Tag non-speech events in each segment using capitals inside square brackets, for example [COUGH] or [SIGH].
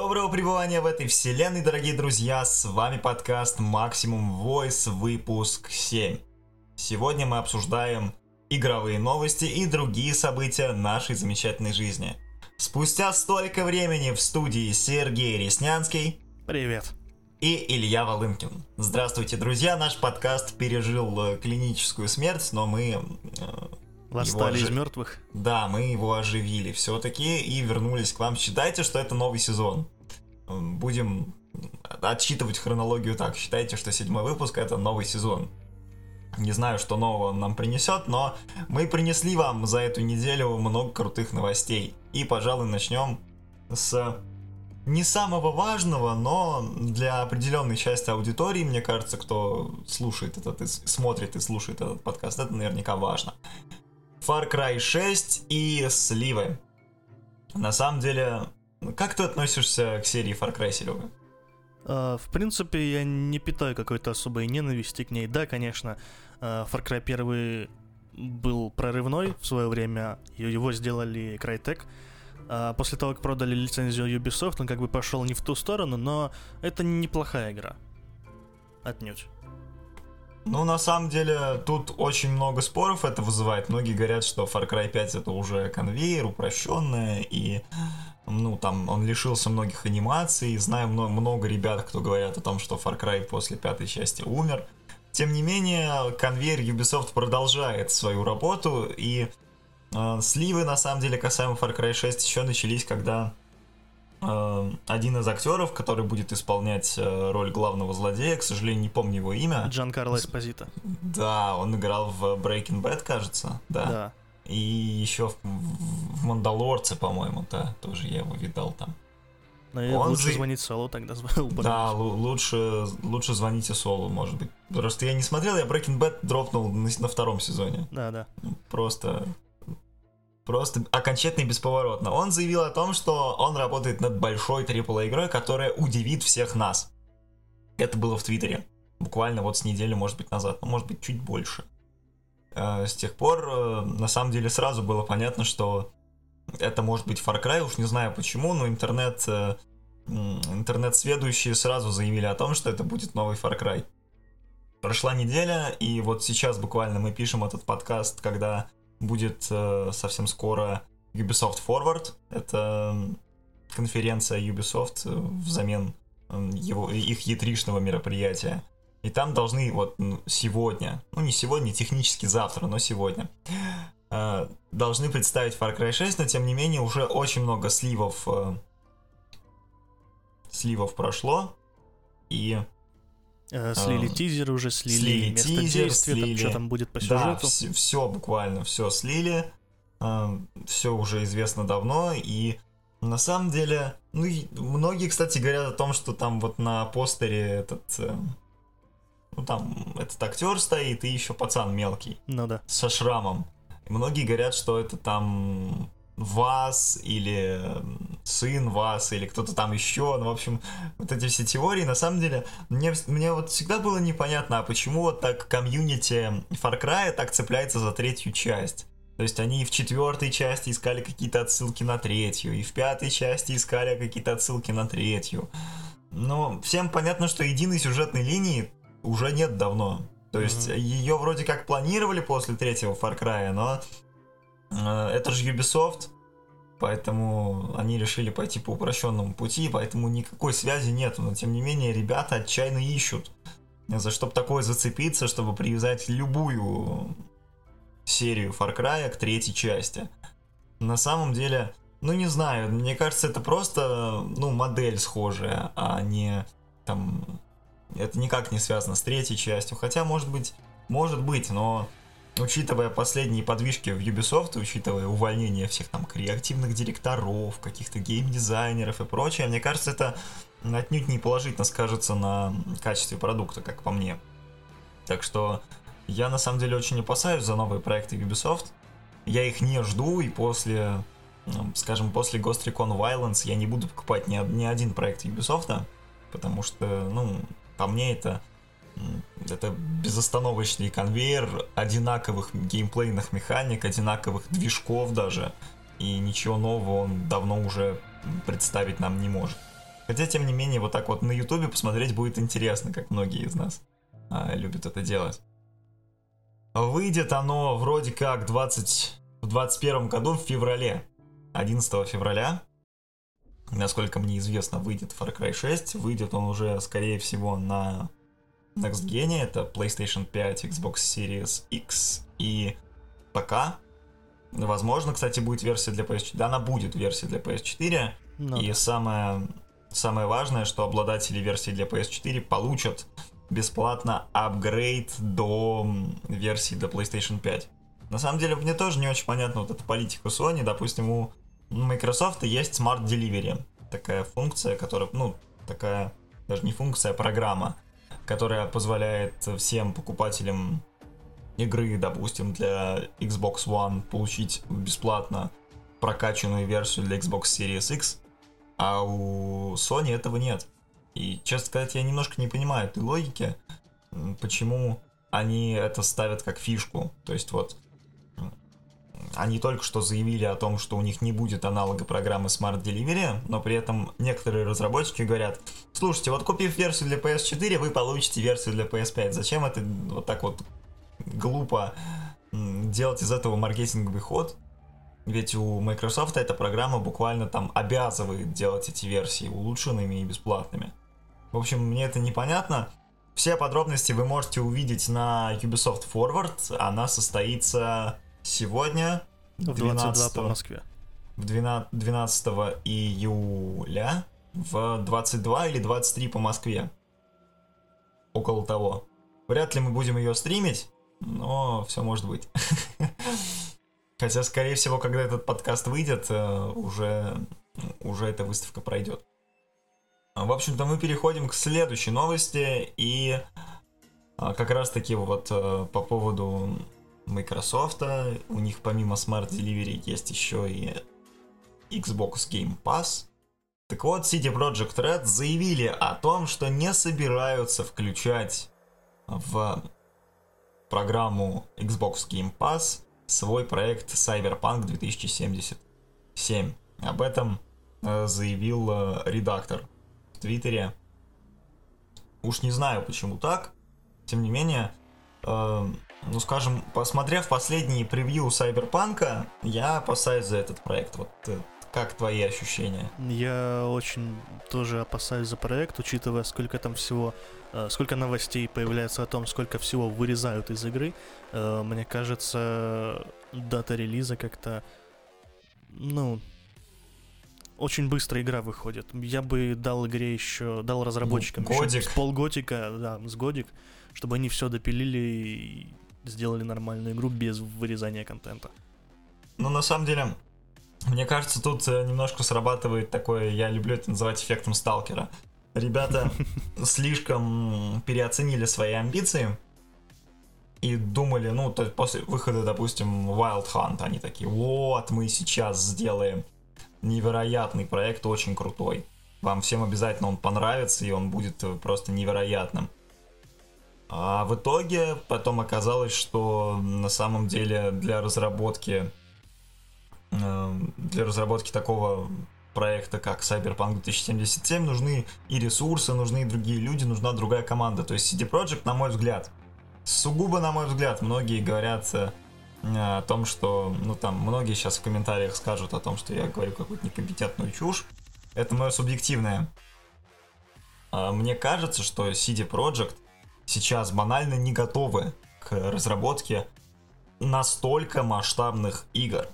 Доброго пребывания в этой вселенной, дорогие друзья! С вами подкаст Maximum Voice, выпуск 7. Сегодня мы обсуждаем игровые новости и другие события нашей замечательной жизни. Спустя столько времени в студии Сергей Реснянский. Привет. И Илья Волынкин. Здравствуйте, друзья! Наш подкаст пережил э, клиническую смерть, но мы э, Восстали из мертвых. Да, мы его оживили все-таки и вернулись к вам. Считайте, что это новый сезон. Будем отсчитывать хронологию так. Считайте, что седьмой выпуск это новый сезон. Не знаю, что нового он нам принесет, но мы принесли вам за эту неделю много крутых новостей. И, пожалуй, начнем с не самого важного, но для определенной части аудитории, мне кажется, кто слушает этот, смотрит и слушает этот подкаст, это наверняка важно. Far Cry 6 и сливы. На самом деле, как ты относишься к серии Far Cry, Серега? Uh, в принципе, я не питаю какой-то особой ненависти к ней. Да, конечно, uh, Far Cry 1 был прорывной в свое время, его сделали Crytek. Uh, после того, как продали лицензию Ubisoft, он как бы пошел не в ту сторону, но это неплохая игра. Отнюдь. Ну, на самом деле, тут очень много споров это вызывает. Многие говорят, что Far Cry 5 это уже конвейер, упрощенная, и ну, там, он лишился многих анимаций. Знаю много, много ребят, кто говорят о том, что Far Cry после пятой части умер. Тем не менее, конвейер Ubisoft продолжает свою работу, и э, сливы, на самом деле, касаемо Far Cry 6 еще начались, когда один из актеров, который будет исполнять э, роль главного злодея, к сожалению, не помню его имя. Джан Карло Эспозито. Да, он играл в Breaking Bad, кажется, да. Да. И еще в, в Мандалорце, по-моему, да, тоже я его видал там. Ну, он лучше за... звонить Солу тогда звонил. [LAUGHS] Да, лучше, лучше звоните Солу, может быть. Просто я не смотрел, я Breaking Bad дропнул на, на втором сезоне. Да, да. Просто Просто окончательно и бесповоротно. Он заявил о том, что он работает над большой AAA игрой, которая удивит всех нас. Это было в Твиттере. Буквально вот с недели, может быть, назад. Ну, может быть, чуть больше. Э, с тех пор, э, на самом деле, сразу было понятно, что это может быть Far Cry. Уж не знаю почему, но интернет... Э, интернет-сведущие сразу заявили о том, что это будет новый Far Cry. Прошла неделя, и вот сейчас буквально мы пишем этот подкаст, когда будет э, совсем скоро Ubisoft Forward. Это конференция Ubisoft э, взамен его, их E3-шного мероприятия. И там должны вот сегодня, ну не сегодня, технически завтра, но сегодня, э, должны представить Far Cry 6, но тем не менее уже очень много сливов, э, сливов прошло. И слили а, тизер уже, слили, слили место тизер, действия, слили... Там, что там будет по сюжету. Да, все, все буквально, все слили. Э, все уже известно давно, и на самом деле, ну, многие, кстати, говорят о том, что там вот на постере этот, э, ну, там этот актер стоит и еще пацан мелкий. Ну да. Со шрамом. И многие говорят, что это там вас или сын вас или кто-то там еще, ну, в общем, вот эти все теории, на самом деле, мне, мне вот всегда было непонятно, а почему вот так комьюнити Far Cry так цепляется за третью часть. То есть они и в четвертой части искали какие-то отсылки на третью, и в пятой части искали какие-то отсылки на третью. Но всем понятно, что единой сюжетной линии уже нет давно. То есть mm-hmm. ее вроде как планировали после третьего Far Cry, но Э, это же Ubisoft, поэтому они решили пойти по упрощенному пути, поэтому никакой связи нету. Но тем не менее, ребята отчаянно ищут, за чтобы такое зацепиться, чтобы привязать любую серию Far Cry к третьей части. На самом деле, ну не знаю, мне кажется, это просто, ну, модель схожая, а не там... Это никак не связано с третьей частью. Хотя, может быть, может быть, но учитывая последние подвижки в Ubisoft, учитывая увольнение всех там креативных директоров, каких-то геймдизайнеров и прочее, мне кажется, это отнюдь не положительно скажется на качестве продукта, как по мне. Так что я на самом деле очень опасаюсь за новые проекты Ubisoft. Я их не жду, и после, скажем, после Ghost Recon Violence я не буду покупать ни, ни один проект Ubisoft, потому что, ну, по мне это это безостановочный конвейер одинаковых геймплейных механик, одинаковых движков даже. И ничего нового он давно уже представить нам не может. Хотя, тем не менее, вот так вот на ютубе посмотреть будет интересно, как многие из нас а, любят это делать. Выйдет оно вроде как 20, в 21 году в феврале. 11 февраля. Насколько мне известно, выйдет Far Cry 6. Выйдет он уже, скорее всего, на Next Gen. Это PlayStation 5, Xbox Series X и ПК. Возможно, кстати, будет версия для PS4. Да, она будет версия для PS4. Ну, и да. самое, самое важное, что обладатели версии для PS4 получат бесплатно апгрейд до версии для PlayStation 5. На самом деле, мне тоже не очень понятна вот эта политика Sony. Допустим, у Microsoft есть Smart Delivery. Такая функция, которая, ну, такая, даже не функция, а программа, которая позволяет всем покупателям игры, допустим, для Xbox One получить бесплатно прокачанную версию для Xbox Series X, а у Sony этого нет. И, честно сказать, я немножко не понимаю этой логики, почему они это ставят как фишку. То есть вот они только что заявили о том, что у них не будет аналога программы Smart Delivery, но при этом некоторые разработчики говорят, слушайте, вот купив версию для PS4, вы получите версию для PS5. Зачем это вот так вот глупо делать из этого маркетинговый ход? Ведь у Microsoft эта программа буквально там обязывает делать эти версии улучшенными и бесплатными. В общем, мне это непонятно. Все подробности вы можете увидеть на Ubisoft Forward. Она состоится сегодня, в 22 по Москве. В 12, 12 июля в 22 или 23 по Москве. Около того. Вряд ли мы будем ее стримить, но все может быть. [LAUGHS] Хотя, скорее всего, когда этот подкаст выйдет, э, уже, уже эта выставка пройдет. В общем-то, мы переходим к следующей новости, и а, как раз-таки вот э, по поводу Microsoft, у них помимо Smart Delivery есть еще и Xbox Game Pass. Так вот, CD Projekt Red заявили о том, что не собираются включать в программу Xbox Game Pass свой проект Cyberpunk 2077. Об этом э, заявил э, редактор в Твиттере. Уж не знаю, почему так. Тем не менее, э, ну скажем, посмотрев последние превью Сайберпанка, я опасаюсь за этот проект. Вот э, как твои ощущения? Я очень тоже опасаюсь за проект, учитывая, сколько там всего, э, сколько новостей появляется о том, сколько всего вырезают из игры. Э, мне кажется, дата релиза как-то, ну, очень быстро игра выходит. Я бы дал игре еще, дал разработчикам ну, годик. еще с полготика, да, с годик, чтобы они все допилили и сделали нормальную игру без вырезания контента. Ну, на самом деле, мне кажется, тут э, немножко срабатывает такое, я люблю это называть эффектом сталкера. Ребята [LAUGHS] слишком переоценили свои амбиции и думали, ну, то есть после выхода, допустим, Wild Hunt, они такие, вот, мы сейчас сделаем невероятный проект, очень крутой. Вам всем обязательно он понравится, и он будет э, просто невероятным. А в итоге потом оказалось, что на самом деле для разработки э, для разработки такого проекта, как Cyberpunk 2077, нужны и ресурсы, нужны и другие люди, нужна другая команда. То есть CD Projekt, на мой взгляд, сугубо на мой взгляд, многие говорят э, о том, что, ну там, многие сейчас в комментариях скажут о том, что я говорю какую-то некомпетентную чушь. Это мое субъективное. А мне кажется, что CD Projekt сейчас банально не готовы к разработке настолько масштабных игр.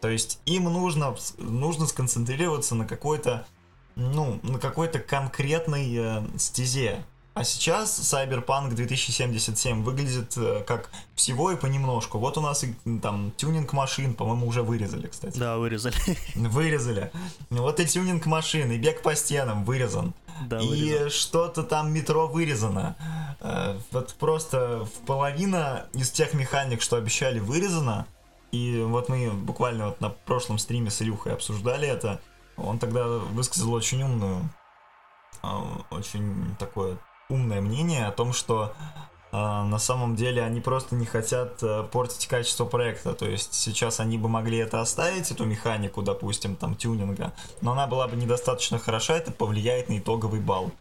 То есть им нужно, нужно сконцентрироваться на какой-то, ну, на какой-то конкретной э, стезе. А сейчас Cyberpunk 2077 выглядит э, как всего и понемножку. Вот у нас там тюнинг машин, по-моему, уже вырезали, кстати. Да, вырезали. Вырезали. Вот и тюнинг машин, и бег по стенам вырезан. Да, и что-то там метро вырезано. Э, вот просто в половина из тех механик, что обещали, вырезано. И вот мы буквально вот на прошлом стриме с Илюхой обсуждали это. Он тогда высказал очень умную, э, очень такое умное мнение о том, что на самом деле они просто не хотят э, портить качество проекта. То есть сейчас они бы могли это оставить, эту механику, допустим, там тюнинга, но она была бы недостаточно хороша, это повлияет на итоговый балл.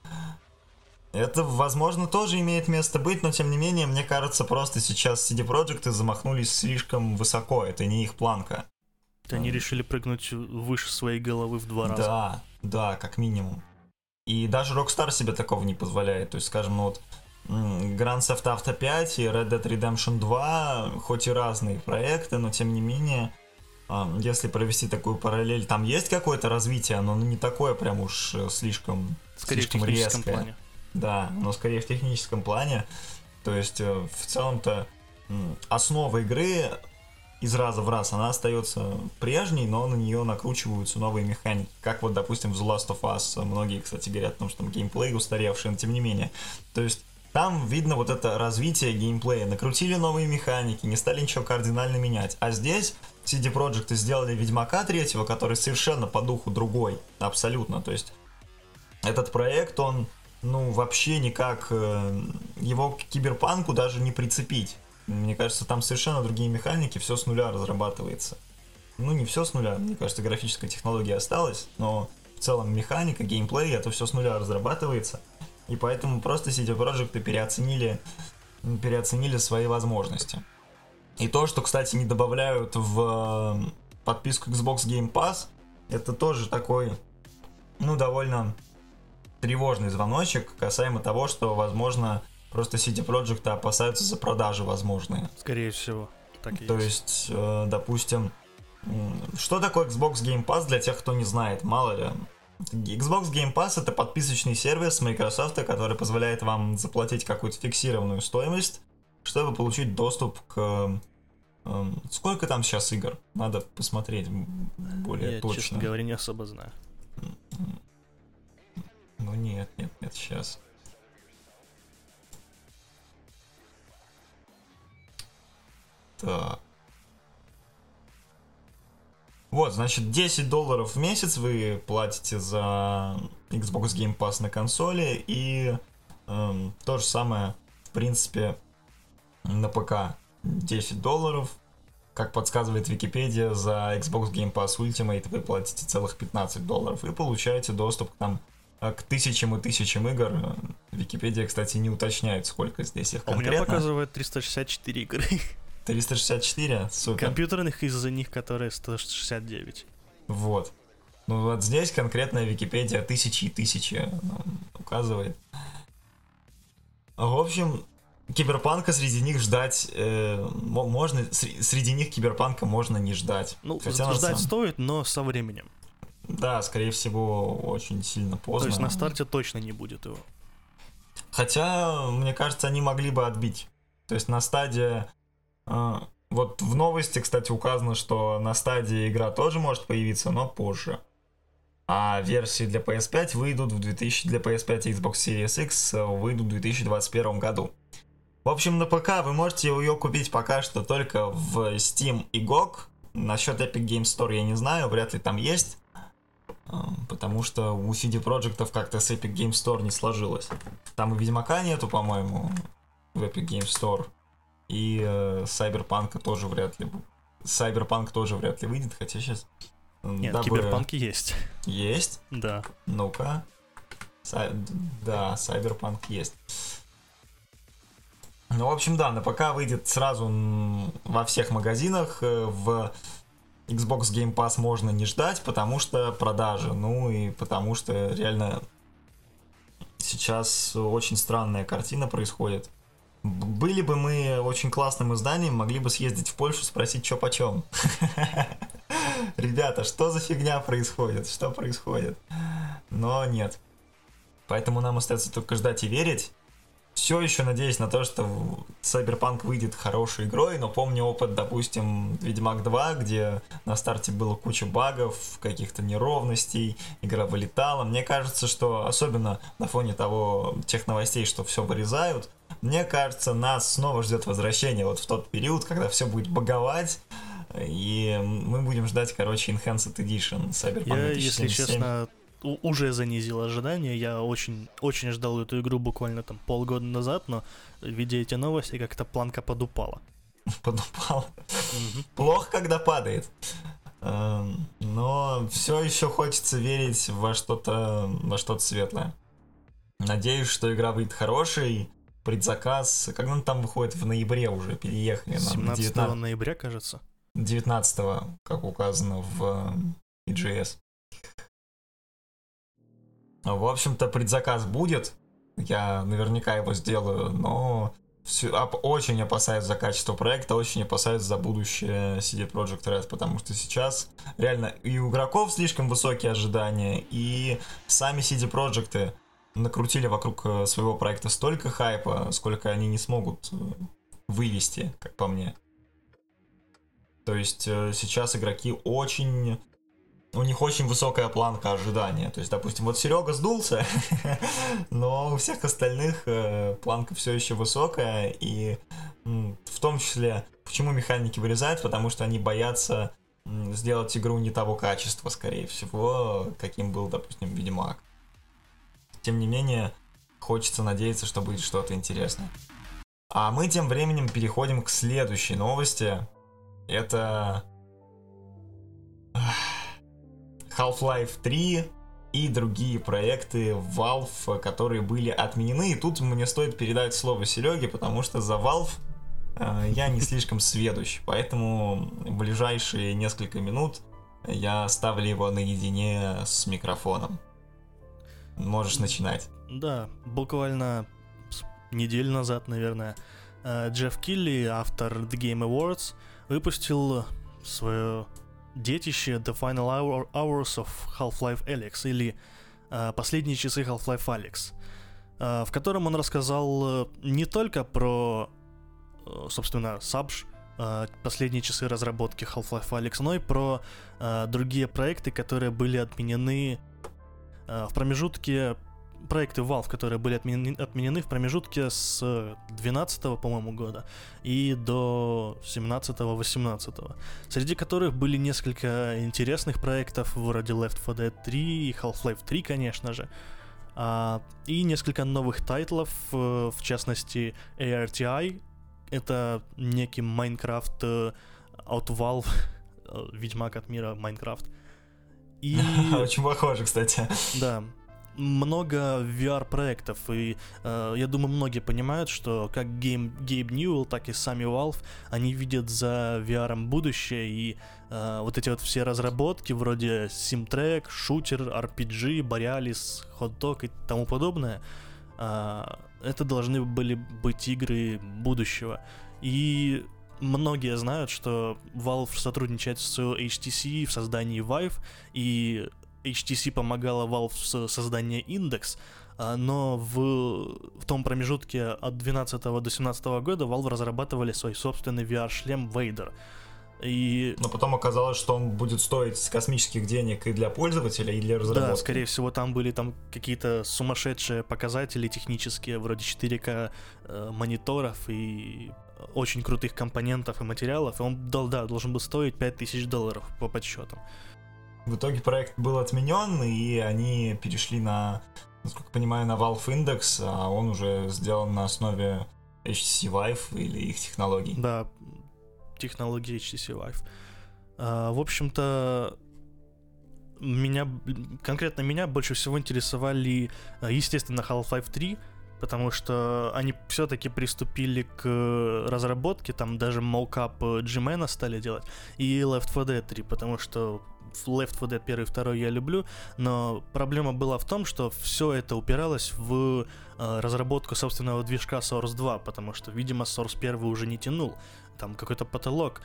Это, возможно, тоже имеет место быть, но тем не менее, мне кажется, просто сейчас CD Projekt замахнулись слишком высоко, это не их планка. Они решили прыгнуть выше своей головы в два раза. Да, да, как минимум. И даже Rockstar себе такого не позволяет. То есть, скажем, ну вот Grand Theft Auto 5 и Red Dead Redemption 2, хоть и разные проекты, но тем не менее, а, если провести такую параллель, там есть какое-то развитие, но не такое прям уж э, слишком, скорее слишком в техническом резкое. плане. Да, но скорее в техническом плане. То есть, э, в целом-то, основа игры из раза в раз, она остается прежней, но на нее накручиваются новые механики. Как вот, допустим, в The Last of Us. Многие, кстати, говорят о том, что там геймплей устаревший, но тем не менее. То есть там видно вот это развитие геймплея. Накрутили новые механики, не стали ничего кардинально менять. А здесь CD Projekt сделали Ведьмака третьего, который совершенно по духу другой. Абсолютно. То есть этот проект, он ну, вообще никак э, его к киберпанку даже не прицепить. Мне кажется, там совершенно другие механики, все с нуля разрабатывается. Ну, не все с нуля, мне кажется, графическая технология осталась, но в целом механика, геймплей, это все с нуля разрабатывается. И поэтому просто CD Projekt переоценили, переоценили свои возможности. И то, что, кстати, не добавляют в э, подписку Xbox Game Pass, это тоже такой, ну, довольно тревожный звоночек касаемо того, что, возможно, просто CD Projekt опасаются за продажи возможные. Скорее всего, так и То есть. есть, э, допустим, что такое Xbox Game Pass для тех, кто не знает, мало ли. Xbox Game Pass это подписочный сервис Microsoft, который позволяет вам заплатить какую-то фиксированную стоимость, чтобы получить доступ к... Э, сколько там сейчас игр? Надо посмотреть более Я, точно. честно говоря, не особо знаю. Ну нет, нет, нет, сейчас. Так. Вот, значит, 10 долларов в месяц вы платите за Xbox Game Pass на консоли, и эм, то же самое, в принципе, на п.к. 10 долларов. Как подсказывает Википедия, за Xbox Game Pass Ultimate вы платите целых 15 долларов и получаете доступ к, там, э, к тысячам и тысячам игр. Википедия, кстати, не уточняет, сколько здесь их А У меня конкретно. показывает 364 игры. 364? Супер. Компьютерных из-за них, которые 169. Вот. Ну вот здесь конкретная Википедия тысячи и тысячи нам указывает. В общем, киберпанка среди них ждать э, мо- можно, сре- среди них киберпанка можно не ждать. Ну, Хотя ждать самом- стоит, но со временем. Да, скорее всего, очень сильно поздно. То есть на старте точно не будет его. Хотя, мне кажется, они могли бы отбить. То есть на стадии... э, вот в новости, кстати, указано, что на стадии игра тоже может появиться, но позже. А версии для PS5 выйдут в 2000... Для PS5 и Xbox Series X выйдут в 2021 году. В общем, на ПК вы можете ее купить пока что только в Steam и GOG. Насчет Epic Games Store я не знаю, вряд ли там есть. Э, Потому что у CD Projekt как-то с Epic Games Store не сложилось. Там и Ведьмака нету, по-моему, в Epic Games Store. И э, Cyberpunk тоже вряд ли. Cyberpunk тоже вряд ли выйдет, хотя сейчас... Нет, киберпанки есть. Есть? Да. Ну-ка. Сай- Да, Cyberpunk есть. Ну, в общем, да, на ПК выйдет сразу во всех магазинах. э, В Xbox Game Pass можно не ждать, потому что продажи. Ну и потому что реально сейчас очень странная картина происходит. Были бы мы очень классным изданием, могли бы съездить в Польшу, спросить, что почем. [LAUGHS] Ребята, что за фигня происходит? Что происходит? Но нет. Поэтому нам остается только ждать и верить. Все еще надеюсь на то, что Cyberpunk выйдет хорошей игрой, но помню опыт, допустим, Ведьмак 2, где на старте было куча багов, каких-то неровностей, игра вылетала. Мне кажется, что особенно на фоне того, тех новостей, что все вырезают, мне кажется, нас снова ждет возвращение вот в тот период, когда все будет баговать, и мы будем ждать, короче, Enhanced Edition Cyberpunk Я, если 2077. честно, уже занизил ожидания. Я очень, очень ждал эту игру буквально там полгода назад, но видя эти новости, как-то планка подупала. [LAUGHS] Подупал. Плохо, когда падает. Эм, но все еще хочется верить во что-то во что-то светлое. Надеюсь, что игра выйдет хорошей. Предзаказ, когда он там выходит в ноябре уже, переехали. 17 19... ноября, кажется. 19 как указано в EGS. В общем-то, предзаказ будет. Я наверняка его сделаю, но все, очень опасаюсь за качество проекта, очень опасаюсь за будущее CD Projekt Red, потому что сейчас реально и у игроков слишком высокие ожидания, и сами CD Projekt накрутили вокруг э, своего проекта столько хайпа, сколько они не смогут э, вывести, как по мне. То есть э, сейчас игроки очень у них очень высокая планка ожидания. То есть, допустим, вот Серега сдулся, [LAUGHS] но у всех остальных э, планка все еще высокая. И в том числе, почему механики вырезают? Потому что они боятся сделать игру не того качества, скорее всего, каким был, допустим, Ведьмак. Тем не менее, хочется надеяться, что будет что-то интересное. А мы тем временем переходим к следующей новости. Это... Half-Life 3 и другие проекты Valve, которые были отменены. И тут мне стоит передать слово Сереге, потому что за Valve э, я не слишком сведущ, поэтому в ближайшие несколько минут я ставлю его наедине с микрофоном. Можешь начинать. Да, буквально неделю назад, наверное, э, Джефф Килли, автор The Game Awards, выпустил свое детище The Final Hour, Hours of Half-Life Alyx или э, Последние часы Half-Life Alyx, э, в котором он рассказал э, не только про, собственно, Сабж, последние часы разработки Half-Life Alyx, но и про другие проекты, которые были отменены в промежутке проекты Valve, которые были отменены, отменены в промежутке с 12 по-моему, года и до 17-18, среди которых были несколько интересных проектов вроде Left 4 Dead 3 и Half-Life 3, конечно же, а, и несколько новых тайтлов, э, в частности ARTI, это некий Minecraft э, от Valve, э, Ведьмак от мира Minecraft. И... [LAUGHS] Очень похоже, кстати. Да, много VR-проектов, и э, я думаю, многие понимают, что как Гейм, Гейб Ньюэлл, так и сами Valve, они видят за VR будущее, и э, вот эти вот все разработки, вроде SimTrek, Shooter, RPG, Borealis, Hot Dog и тому подобное, э, это должны были быть игры будущего. И многие знают, что Valve сотрудничает с HTC в создании Vive, и HTC помогала Valve с созданием индекс, а, но в, в том промежутке от 12 до 17 года Valve разрабатывали свой собственный VR-шлем Vader. И... Но потом оказалось, что он будет стоить космических денег и для пользователя, и для разработки. Да, скорее всего, там были там какие-то сумасшедшие показатели технические, вроде 4К э, мониторов и очень крутых компонентов и материалов, и он да, должен был стоить 5000 долларов по подсчетам. В итоге проект был отменен, и они перешли на, насколько понимаю, на Valve Index, а он уже сделан на основе HTC Vive или их технологий. Да, технологии HTC Vive. А, в общем-то, меня, конкретно меня больше всего интересовали, естественно, Half-Life 3, потому что они все-таки приступили к разработке, там даже мокап G-Man стали делать, и Left 4 Dead 3, потому что Left 4 Dead 1 и 2 я люблю, но проблема была в том, что все это упиралось в э, разработку собственного движка Source 2, потому что, видимо, Source 1 уже не тянул, там какой-то потолок.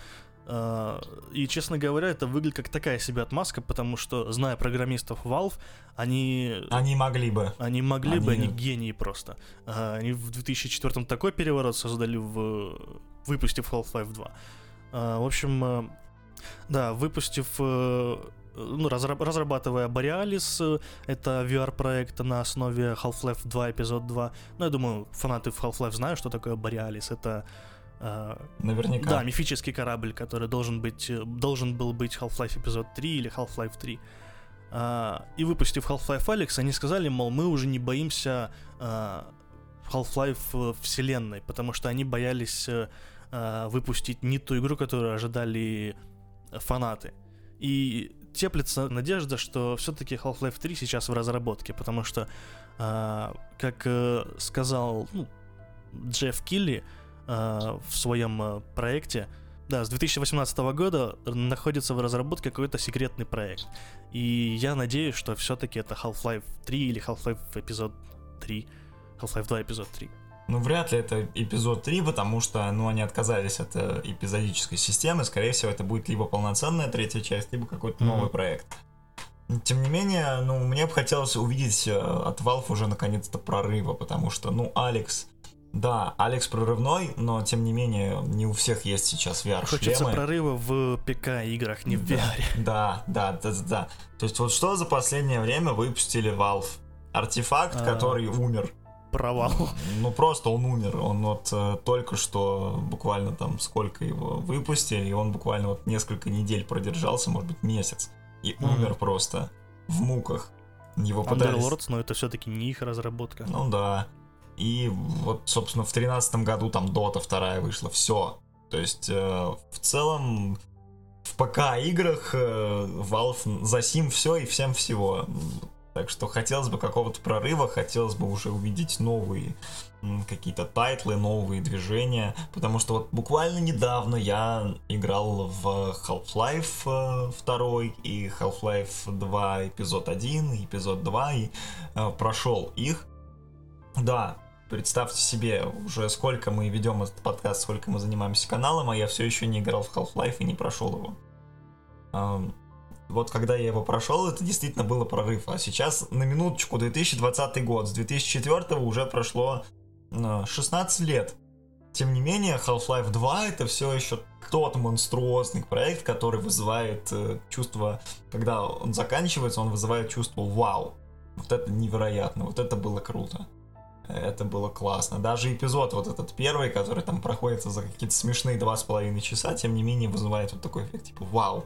Uh, и, честно говоря, это выглядит как такая себе отмазка, потому что, зная программистов Valve, они... Они могли бы. Они могли они... бы, они гении просто. Uh, они в 2004 такой переворот создали, в... выпустив Half-Life 2. Uh, в общем, да, выпустив э, ну, разрабатывая Borealis, это VR-проект на основе Half-Life 2, эпизод 2. Ну, я думаю, фанаты Half-Life знают, что такое Borealis. Это Наверняка. Да, мифический корабль, который должен быть, должен был быть Half-Life эпизод 3 или Half-Life 3. А, и выпустив Half-Life Alyx, они сказали, мол, мы уже не боимся Half-Life вселенной, потому что они боялись выпустить не ту игру, которую ожидали фанаты. И теплится надежда, что все-таки Half-Life 3 сейчас в разработке, потому что, э, как э, сказал ну, Джефф Килли э, в своем э, проекте, да, с 2018 года находится в разработке какой-то секретный проект. И я надеюсь, что все-таки это Half-Life 3 или Half-Life эпизод 3. Half-Life 2 эпизод 3. Ну, вряд ли это эпизод 3, потому что, ну, они отказались от э, эпизодической системы. Скорее всего, это будет либо полноценная третья часть, либо какой-то mm-hmm. новый проект. Тем не менее, ну, мне бы хотелось увидеть э, от Valve уже наконец-то прорыва, потому что, ну, Алекс, да, Алекс прорывной, но тем не менее не у всех есть сейчас VR-шлемы. Хочется прорыва в ПК-играх, не в VR. Да, да, да, да, да. То есть вот что за последнее время выпустили Valve? Артефакт, а... который умер провал. Ну просто он умер. Он вот э, только что буквально там сколько его выпустили, и он буквально вот несколько недель продержался, может быть месяц, и mm-hmm. умер просто в муках. Его пытались... Underlords, но это все-таки не их разработка. Ну да. И вот, собственно, в тринадцатом году там Dota вторая вышла, все. То есть, э, в целом, в ПК-играх э, Valve за сим все и всем всего. Так что хотелось бы какого-то прорыва, хотелось бы уже увидеть новые какие-то тайтлы, новые движения, потому что вот буквально недавно я играл в Half-Life 2 э, и Half-Life 2 эпизод 1 и эпизод 2 и э, прошел их. Да, представьте себе, уже сколько мы ведем этот подкаст, сколько мы занимаемся каналом, а я все еще не играл в Half-Life и не прошел его вот когда я его прошел, это действительно было прорыв. А сейчас, на минуточку, 2020 год. С 2004 уже прошло 16 лет. Тем не менее, Half-Life 2 это все еще тот монструозный проект, который вызывает э, чувство, когда он заканчивается, он вызывает чувство вау. Вот это невероятно, вот это было круто. Это было классно. Даже эпизод вот этот первый, который там проходится за какие-то смешные два с половиной часа, тем не менее вызывает вот такой эффект, типа вау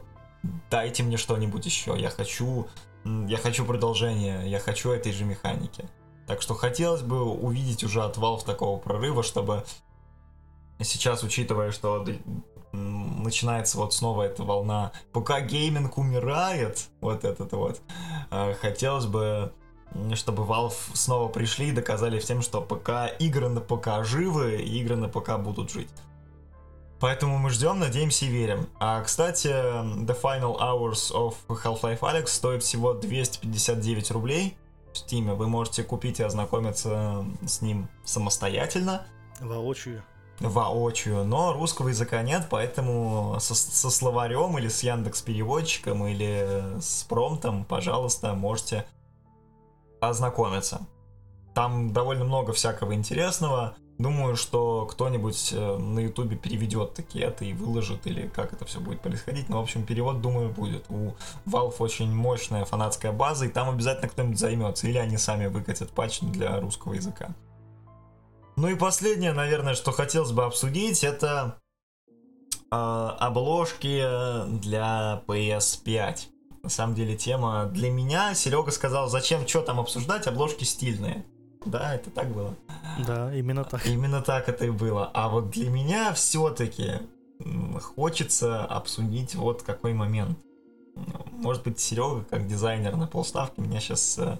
дайте мне что-нибудь еще, я хочу, я хочу продолжение, я хочу этой же механики. Так что хотелось бы увидеть уже от Valve такого прорыва, чтобы сейчас, учитывая, что начинается вот снова эта волна, пока гейминг умирает, вот этот вот, э, хотелось бы чтобы Valve снова пришли и доказали всем, что пока игры на ПК живы, игры на ПК будут жить. Поэтому мы ждем, надеемся и верим. А, кстати, The Final Hours of Half-Life Alex стоит всего 259 рублей в Steam. Вы можете купить и ознакомиться с ним самостоятельно. Воочию. Воочию, но русского языка нет, поэтому со, со словарем или с Яндекс переводчиком или с промтом, пожалуйста, можете ознакомиться. Там довольно много всякого интересного. Думаю, что кто-нибудь э, на ютубе переведет такие это и выложит, или как это все будет происходить. Но, в общем, перевод, думаю, будет. У Valve очень мощная фанатская база, и там обязательно кто-нибудь займется. Или они сами выкатят патч для русского языка. Ну и последнее, наверное, что хотелось бы обсудить, это э, обложки для PS5. На самом деле тема для меня. Серега сказал, зачем, что там обсуждать, обложки стильные. Да, это так было. Да, именно так. Именно так это и было. А вот для меня все-таки хочется обсудить вот какой момент. Может быть, Серега, как дизайнер на полставки, меня сейчас э,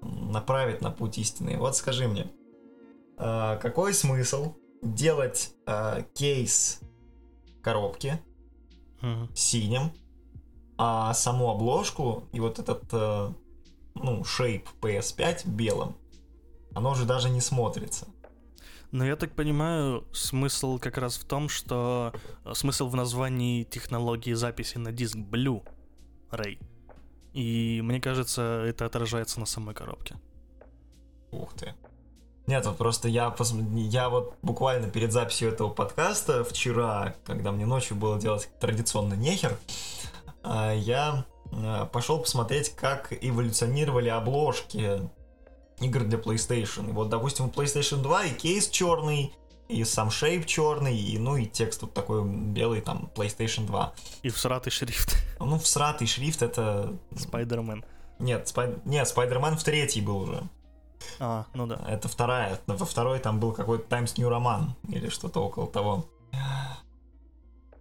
направит на путь истины. Вот скажи мне, э, какой смысл делать э, кейс коробки uh-huh. синим, а саму обложку и вот этот ну, шейп PS5 белым? оно уже даже не смотрится. Но я так понимаю, смысл как раз в том, что э, смысл в названии технологии записи на диск Blu-ray. И мне кажется, это отражается на самой коробке. Ух ты. Нет, вот просто я, пос... я вот буквально перед записью этого подкаста вчера, когда мне ночью было делать традиционный нехер, я э, пошел посмотреть, как эволюционировали обложки игр для PlayStation. И вот, допустим, у PlayStation 2 и кейс черный, и сам шейп черный, и, ну и текст вот такой белый, там, PlayStation 2. И всратый шрифт. [LAUGHS] Ну, всратый шрифт это... Spider-Man. Нет, спай... нет, Спайдермен в третий был уже. А, ну да. Это вторая. Во второй там был какой-то Times New Roman или что-то около того.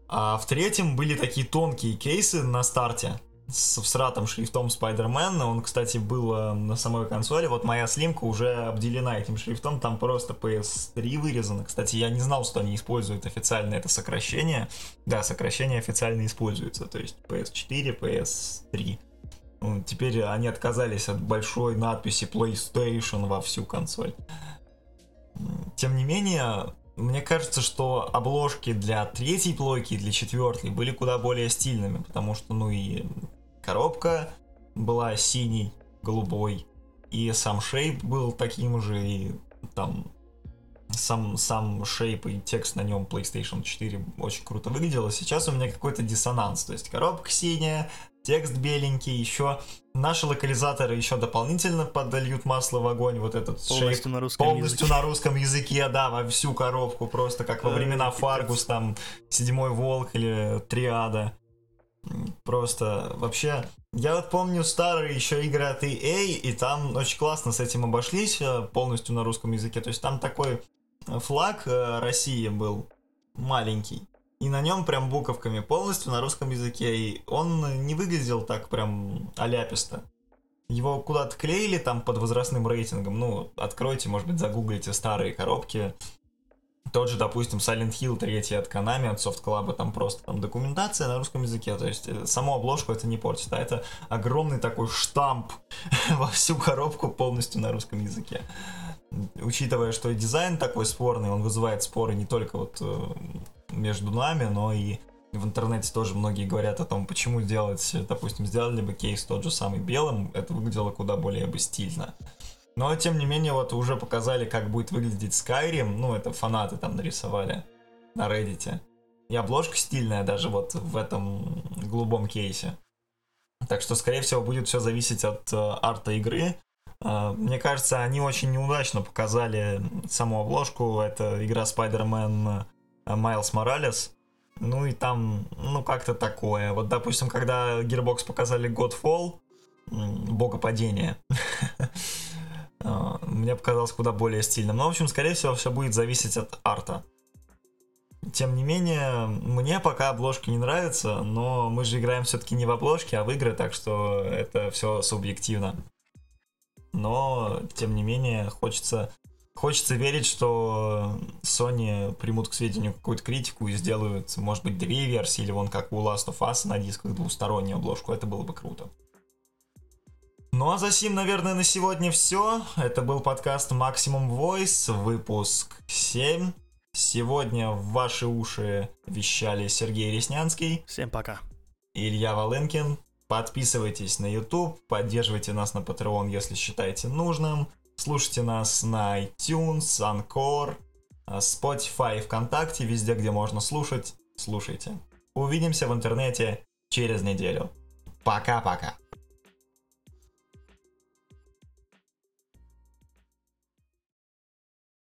А в третьем были такие тонкие кейсы на старте с всратым шрифтом Spider-Man. Он, кстати, был э, на самой консоли. Вот моя слимка уже обделена этим шрифтом. Там просто PS3 вырезано. Кстати, я не знал, что они используют официально это сокращение. Да, сокращение официально используется. То есть PS4, PS3. Ну, теперь они отказались от большой надписи PlayStation во всю консоль. Тем не менее, мне кажется, что обложки для третьей плойки и для четвертой были куда более стильными, потому что, ну и коробка была синий, голубой, и сам шейп был таким же, и там сам, сам шейп и текст на нем PlayStation 4 очень круто выглядело. Сейчас у меня какой-то диссонанс, то есть коробка синяя, текст беленький, еще наши локализаторы еще дополнительно подольют масло в огонь, вот этот полностью шейп на русском полностью языке. на русском языке, да, во всю коробку, просто как во времена. Фаргус, там, Седьмой Волк или Триада. Просто вообще, я вот помню старые еще игры от EA, и там очень классно с этим обошлись э, полностью на русском языке. То есть там такой флаг э, России был маленький. И на нем прям буковками полностью на русском языке. И он не выглядел так прям аляписто. Его куда-то клеили там под возрастным рейтингом. Ну, откройте, может быть, загуглите старые коробки. Тот же, допустим, Silent Hill 3 от Konami, от Soft Club, там просто там документация на русском языке, то есть э, саму обложку это не портит, а это огромный такой штамп [LAUGHS] во всю коробку полностью на русском языке. Учитывая, что и дизайн такой спорный, он вызывает споры не только вот э, между нами, но и в интернете тоже многие говорят о том, почему делать, допустим, сделали бы кейс тот же самый белым, это выглядело куда более бы стильно. Но, тем не менее, вот уже показали, как будет выглядеть Skyrim. Ну, это фанаты там нарисовали на Reddit. И обложка стильная даже вот в этом голубом кейсе. Так что, скорее всего, будет все зависеть от э, арта игры. Э, мне кажется, они очень неудачно показали саму обложку. Это игра Spider-Man э, Miles Morales. Ну и там, ну как-то такое. Вот, допустим, когда Gearbox показали Godfall, Бога падения, [LAUGHS] а, мне показалось куда более стильным. Но, в общем, скорее всего, все будет зависеть от арта. Тем не менее, мне пока обложки не нравятся, но мы же играем все-таки не в обложки, а в игры, так что это все субъективно. Но, тем не менее, хочется, хочется верить, что Sony примут к сведению какую-то критику и сделают, может быть, две версии, или вон как у Last of Us на дисках двустороннюю обложку. Это было бы круто. Ну а за сим, наверное, на сегодня все. Это был подкаст Maximum Voice, выпуск 7. Сегодня в ваши уши вещали Сергей Реснянский, Всем пока. Илья Волынкин. Подписывайтесь на YouTube, поддерживайте нас на Patreon, если считаете нужным. Слушайте нас на iTunes, Anchor, э, Spotify, ВКонтакте, везде, где можно слушать, слушайте. Увидимся в интернете через неделю. Пока-пока.